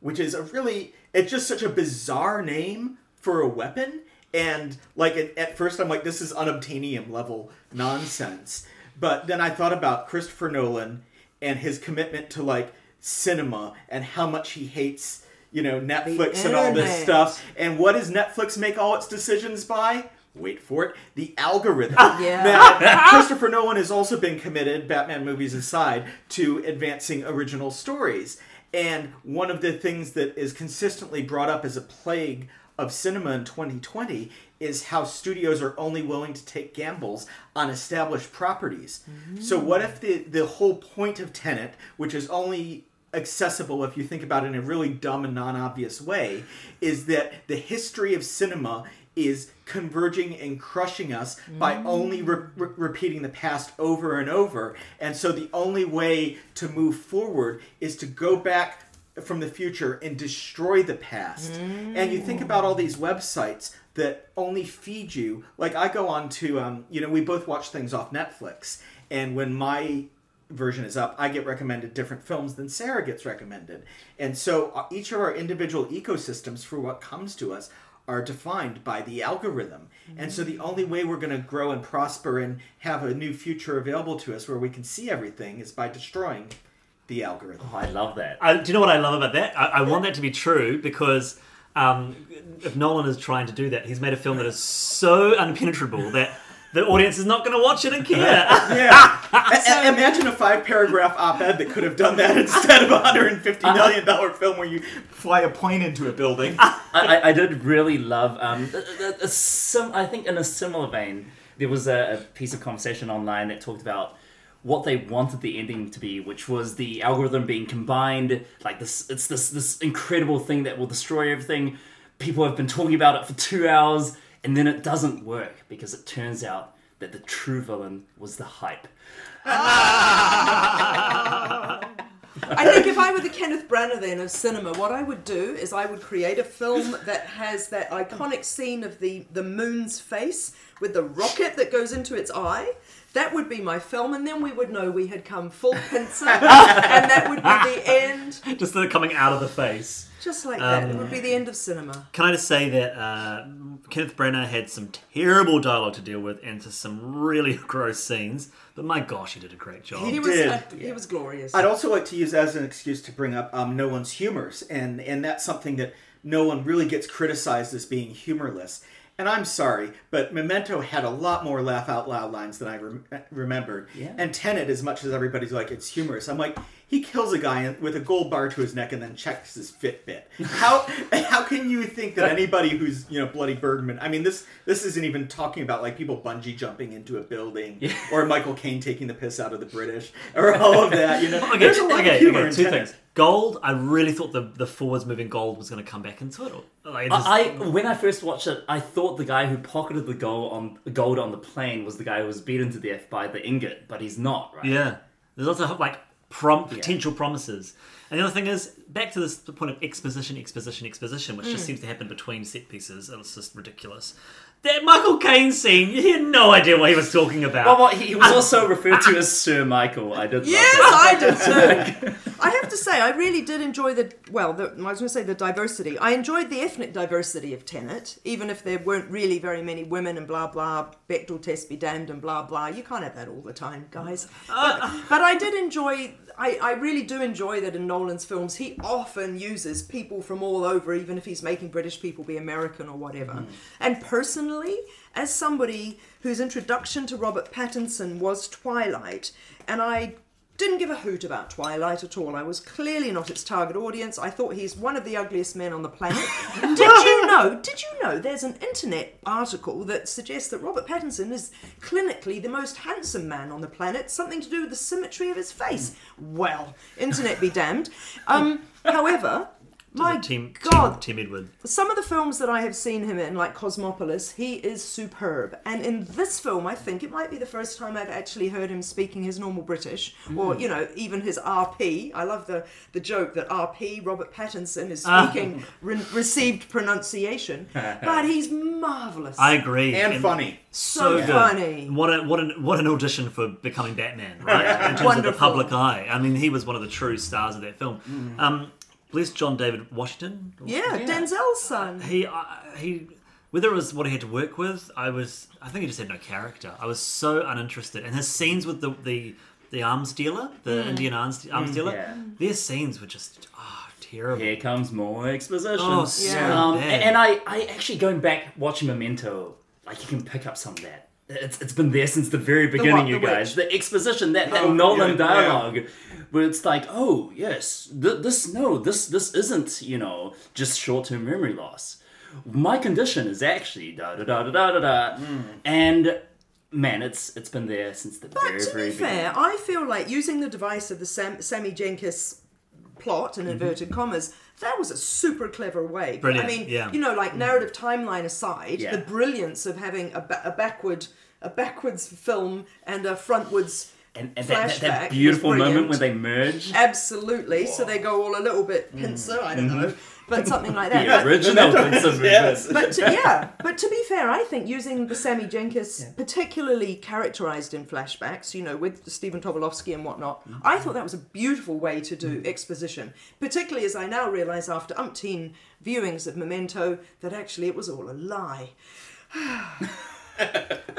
which is a really it's just such a bizarre name for a weapon. And like at, at first, I'm like, this is unobtainium level nonsense. But then I thought about Christopher Nolan and his commitment to like cinema and how much he hates, you know, Netflix and all this stuff. And what does Netflix make all its decisions by? Wait for it, the algorithm. Ah, yeah. Now, ah. Christopher Nolan has also been committed, Batman movies aside, to advancing original stories. And one of the things that is consistently brought up as a plague of cinema in 2020 is how studios are only willing to take gambles on established properties. Mm-hmm. So what if the the whole point of Tenet, which is only accessible if you think about it in a really dumb and non-obvious way, is that the history of cinema is converging and crushing us by only re- re- repeating the past over and over. And so the only way to move forward is to go back from the future and destroy the past. And you think about all these websites that only feed you. Like I go on to, um, you know, we both watch things off Netflix, and when my version is up, I get recommended different films than Sarah gets recommended. And so uh, each of our individual ecosystems for what comes to us are defined by the algorithm. And so the only way we're going to grow and prosper and have a new future available to us where we can see everything is by destroying the algorithm. Oh, I love that. I, do you know what I love about that? I, I want that to be true because um, if Nolan is trying to do that, he's made a film that is so unpenetrable that the audience is not going to watch it and care. Yeah. A- a- imagine a five paragraph op ed that could have done that instead of a $150 million film where you fly a plane into a building. I, I, I did really love. Um, a, a, a sim, I think in a similar vein, there was a, a piece of conversation online that talked about what they wanted the ending to be, which was the algorithm being combined. Like this, it's this this incredible thing that will destroy everything. People have been talking about it for two hours, and then it doesn't work because it turns out that the true villain was the hype. I think if I were the Kenneth Branagh then of cinema, what I would do is I would create a film that has that iconic scene of the the moon's face with the rocket that goes into its eye. That would be my film, and then we would know we had come full pincer, and that would be the end. Just the coming out of the face. Just like that. It Um, would be the end of cinema. Can I just say that uh, Kenneth Branagh had some terrible dialogue to deal with and to some really gross scenes, but my gosh, he did a great job. He was did, uh, he was glorious. I'd also like to use that as an excuse to bring up um, one's humors, and and that's something that no one really gets criticized as being humorless. And I'm sorry, but Memento had a lot more laugh out loud lines than I rem- remembered. Yeah. And Tenet, as much as everybody's like it's humorous, I'm like he kills a guy with a gold bar to his neck and then checks his Fitbit. How how can you think that anybody who's you know bloody Bergman? I mean this this isn't even talking about like people bungee jumping into a building or Michael Caine taking the piss out of the British or all of that. You know, Okay, there's a lot okay, of humor okay, in two Tenet. things. Gold, I really thought the, the forwards moving gold was going to come back into it. Like, it just- I when I first watched it, I thought the guy who pocketed the gold on gold on the plane was the guy who was beaten to death by the ingot, but he's not, right? Yeah. There's also like prom- potential promises. And the other thing is, back to this point of exposition, exposition, exposition, which Hmm. just seems to happen between set pieces, and it's just ridiculous. That Michael Caine scene, you had no idea what he was talking about. Well, well, he he was also referred to as Sir Michael. I did Yes, love that. I did too. I have to say, I really did enjoy the well. The, I was going to say the diversity. I enjoyed the ethnic diversity of Tenet, even if there weren't really very many women and blah blah. Bechdel test be damned and blah blah. You can't have that all the time, guys. Uh, but, uh. but I did enjoy. I, I really do enjoy that in Nolan's films. He often uses people from all over, even if he's making British people be American or whatever. Mm. And personally, as somebody whose introduction to Robert Pattinson was Twilight, and I didn't give a hoot about Twilight at all. I was clearly not its target audience. I thought he's one of the ugliest men on the planet. did you know? Did you know there's an internet article that suggests that Robert Pattinson is clinically the most handsome man on the planet, something to do with the symmetry of his face. Well, internet be damned. Um, however, my team, God, team, team Edward. some of the films that I have seen him in, like Cosmopolis, he is superb. And in this film, I think it might be the first time I've actually heard him speaking his normal British, or mm. you know, even his RP. I love the the joke that RP Robert Pattinson is ah. speaking re- received pronunciation, but he's marvelous. I agree. and funny. so good. funny. What a, what an what an audition for becoming Batman, right? In terms of the Wonderful. public eye. I mean, he was one of the true stars of that film. Mm. Um, bless John David Washington. Yeah, Denzel's son. He uh, he. Whether it was what he had to work with, I was. I think he just had no character. I was so uninterested, and his scenes with the the, the arms dealer, the Indian arms, arms dealer, yeah. their scenes were just ah terrible. Here comes more exposition. Oh, so Yeah. Um, bad. and I, I actually going back watching Memento, like you can pick up some of that. It's, it's been there since the very beginning, what, you the guys. which? The exposition, that, that Oh, Nolan yeah, dialogue, where it's like, oh yes, th- this no, this this isn't you know just short term memory loss. My condition is actually da da da da da da da, and man, it's it's been there since the But very to very be fair, beginning. I feel like using the device of the Sam, Sammy Jankis plot Mm-hmm. in inverted commas, that was a super clever way. Brilliant, I mean, yeah. you know, like mm-hmm. narrative timeline aside, Yeah. the brilliance of having a, ba- a backward a backwards film and a frontwards And, and that, that, that beautiful moment when they merge. Absolutely. So they go all a little bit pincer, I don't mm-hmm. know, but something like that. Mm-hmm. The But- original Prince of Yes. But to, yeah, but to be fair, I think using the Sammy Jankis, particularly characterized in flashbacks, you know, with Stephen Tobolowsky and whatnot, I thought that was a beautiful way to do exposition. Particularly as I now realise after umpteen viewings of Memento that actually it was all a lie.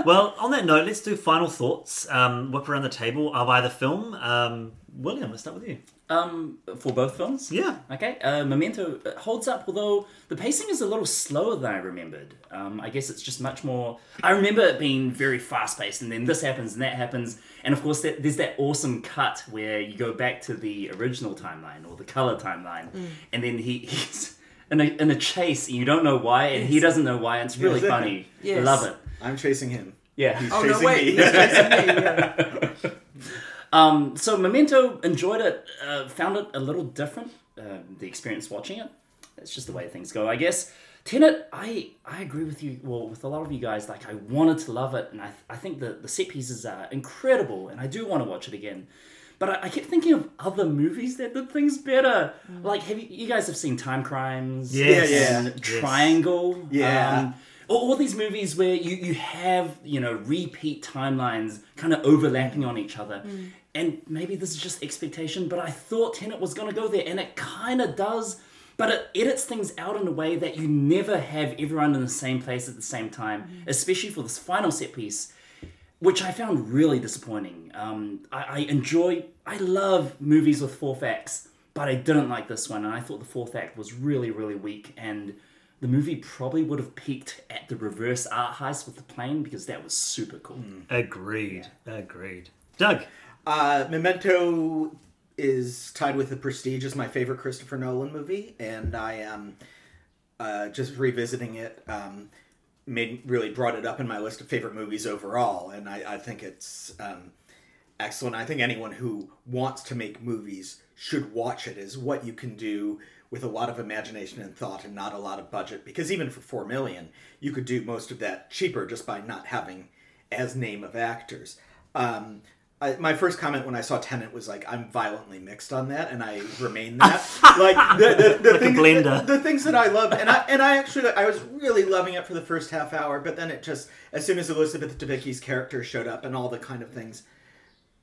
Well, on that note, let's do final thoughts. Um, whip around the table of either film. Um, William, let's start with you. Um, for both films. Yeah. Okay. Uh, Memento uh, holds up, although the pacing is a little slower than I remembered. Um, I guess it's just much more. I remember it being very fast paced, and then this happens and that happens, and of course that, there's that awesome cut where you go back to the original timeline or the color timeline, and then he, he's in a, in a chase, and you don't know why, and he doesn't know why. And it's really Yes. funny. Yes. Love it. I'm chasing him. Yeah. He's Oh chasing no, wait, me. he's chasing me. Yeah. Um, so Memento enjoyed it, uh, found it a little different. Uh, the experience watching it, it's just the way things go, I guess. Tenet, I I agree with you. Well, with a lot of you guys, like I wanted to love it, and I I think the the set pieces are incredible, and I do want to watch it again. But I, I kept thinking of other movies that did things better. Like, have you, you guys have seen Time Crimes? Yes. Yeah, yeah. and Triangle? Yeah. Um, all all these movies where you, you have you know repeat timelines kind of overlapping on each other and maybe this is just expectation but i thought tenet was going to go there and it kind of does but it edits things out in a way that you never have everyone in the same place at the same time especially for this final set piece which I found really disappointing. Um, I, I enjoy, I love movies with fourth acts, but I didn't like this one, and I thought the fourth act was really, really weak, and the movie probably would have peaked at the reverse art heist with the plane because that was super cool. Agreed. Agreed. Doug. Uh, Memento is tied with The Prestige as my favorite Christopher Nolan movie, and I am uh, just revisiting it. Um, made really brought it up in my list of favorite movies overall, and I, I think it's um, excellent. I think anyone who wants to make movies should watch it. Is what you can do with a lot of imagination and thought, and not a lot of budget. Because even for four million, you could do most of that cheaper just by not having as name of actors. Um, I, my first comment when I saw Tenet was like, I'm violently mixed on that, and I remain that. like the the, the, Like things, the, the things that I love, and I and I actually I was really loving it for the first half hour, but then it just as soon as Elizabeth Debicki's character showed up and all the kind of things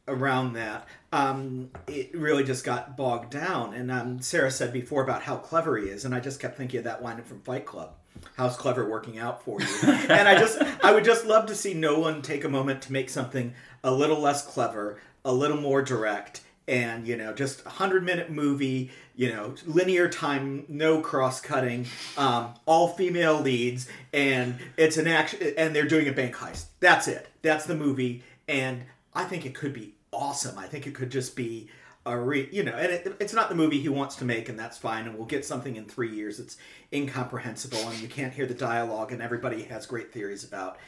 around that, um, it really just got bogged down. And um, Sarah said before about how clever he is, and I just kept thinking of that line from Fight Club. How's clever working out for you? and I just, I would just love to see no one take a moment to make something a little less clever, a little more direct, and you know, just a hundred minute movie. You know, linear time, no cross cutting, um, all female leads, and it's an action, and they're doing a bank heist. That's it. That's the movie, and I think it could be awesome. I think it could just be a re, you know, and it, it's not the movie he wants to make, and that's fine. And we'll get something in three years it's incomprehensible, and you can't hear the dialogue, and everybody has great theories about.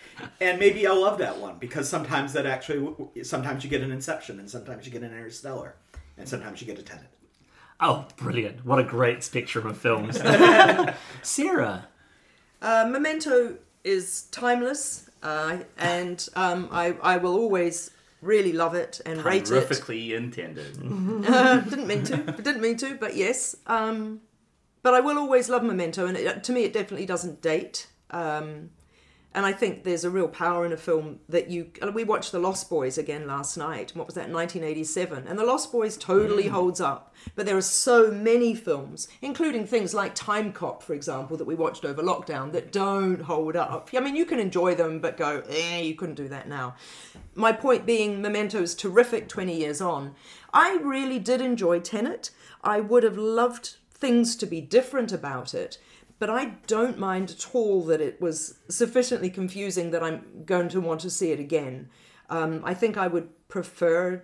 And maybe I'll love that one because sometimes that actually, sometimes you get an Inception, and sometimes you get an Interstellar, and sometimes you get a Tenet. Oh, brilliant. What a great spectrum of films. Sarah. Uh, Memento is timeless, uh, and um, I, I will always really love it and rate it. Horrifically intended. Uh, didn't mean to. Didn't mean to, but yes. Um, but I will always love Memento, and it, to me, it definitely doesn't date. Um, and I think there's a real power in a film that you. We watched The Lost Boys again last night. What was that? 1987, and The Lost Boys totally holds up. But there are so many films, including things like Time Cop, for example, that we watched over lockdown, that don't hold up. I mean, you can enjoy them, but go, eh, you couldn't do that now. My point being, Memento's terrific 20 years on. I really did enjoy Tenet. I would have loved things to be different about it, but I don't mind at all that it was sufficiently confusing that I'm going to want to see it again. Um, I think I would prefer.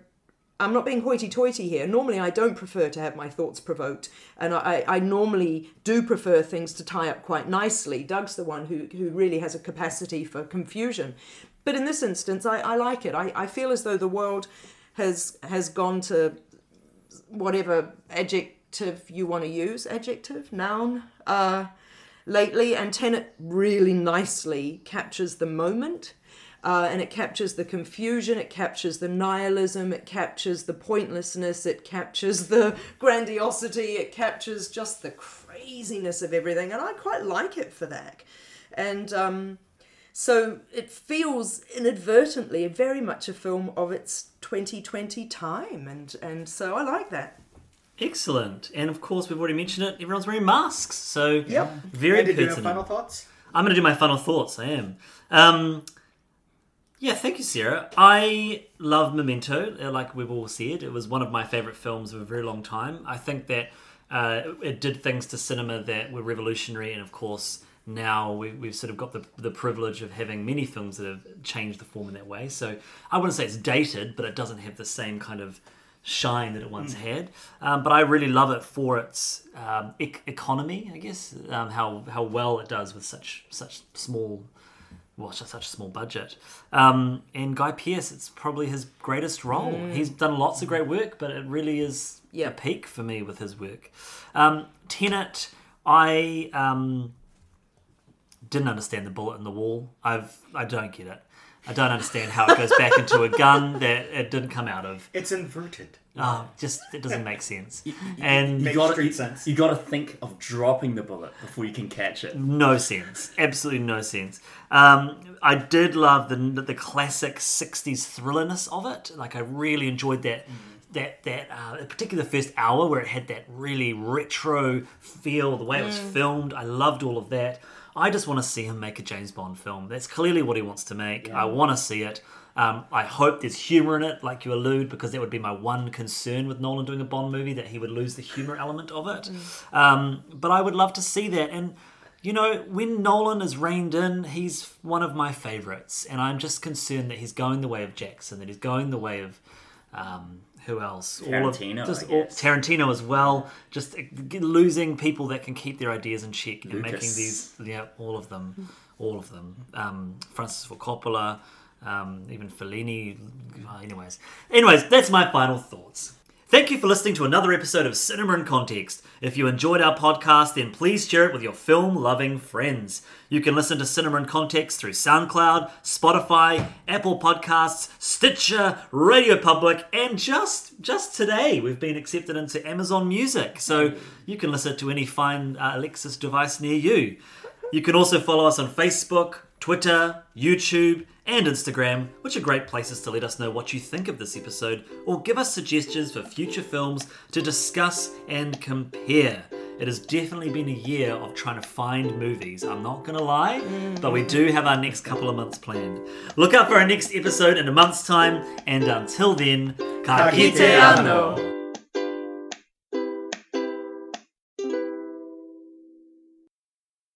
I'm not being hoity-toity here. Normally, I don't prefer to have my thoughts provoked, and I, I normally do prefer things to tie up quite nicely. Doug's the one who who really has a capacity for confusion, but in this instance, I, I like it. I, I feel as though the world has has gone to whatever adjective you want to use, adjective, noun, uh, lately, and Tenet really nicely captures the moment. Uh, and it captures the confusion, it captures the nihilism, it captures the pointlessness, it captures the grandiosity, it captures just the craziness of everything, and I quite like it for that. And um, so it feels inadvertently very much a film of its 2020 time, and, and so I like that. Excellent. And of course, we've already mentioned it. Everyone's wearing masks. So, Yep. very And did you have final thoughts? I'm going to do my final thoughts. I am. Um, yeah, thank you, Sarah. I love Memento. uh, Like we've all said, it was one of my favorite films of a very long time. I think that uh, it did things to cinema that were revolutionary, and of course, now we, we've sort of got the, the privilege of having many films that have changed the form in that way. So I wouldn't say it's dated, but it doesn't have the same kind of shine that it once had. Um, but I really love it for its um, ec- economy, I guess, um, how how well it does with such such small, well, such such a small budget. Um, and Guy Pearce, it's probably his greatest role. He's done lots of great work, but it really is Yeah. a peak for me with his work. Um, Tenet, I um, didn't understand the bullet in the wall. I've I don't get it. I don't understand how it goes back into a gun that it didn't come out of. It's inverted. Oh, just it doesn't make sense. And Makes gotta- street sense. You got to think of dropping the bullet before you can catch it. no sense. Absolutely no sense. Um, I did love the the classic '60s thrillerness of it. Like I really enjoyed that. That that uh, particularly the first hour where it had that really retro feel, the way it was filmed. I loved all of that. I just want to see him make a James Bond film. That's clearly what he wants to make. I want to see it. Um, I hope there's humor in it, like you allude, because that would be my one concern with Nolan doing a Bond movie that he would lose the humor element of it. Um, but I would love to see that. And you know, when Nolan is reined in, he's one of my favorites, and I'm just concerned that he's going the way of Jackson, that he's going the way of um, who else? Tarantino, all of, just all. Tarantino as well. Just uh, losing people that can keep their ideas in check and making these, yeah, all of them, all of them. Um, Francis Ford Coppola, um, even Fellini. uh, Anyways, anyways, that's my final thoughts. Thank you for listening to another episode of Cinema in Context. If you enjoyed our podcast, then please share it with your film loving friends. You can listen to Cinema in Context through SoundCloud, Spotify, Apple Podcasts, Stitcher, Radio Public, and just just today we've been accepted into Amazon Music. So you can listen to any fine uh, Alexa device near you. You can also follow us on Facebook, Twitter, YouTube, and Instagram, which are great places to let us know what you think of this episode or give us suggestions for future films to discuss and compare. It has definitely been a year of trying to find movies, I'm not gonna lie, but we do have our next couple of months planned. Look out for our next episode in a month's time, and until then, ka kite ano.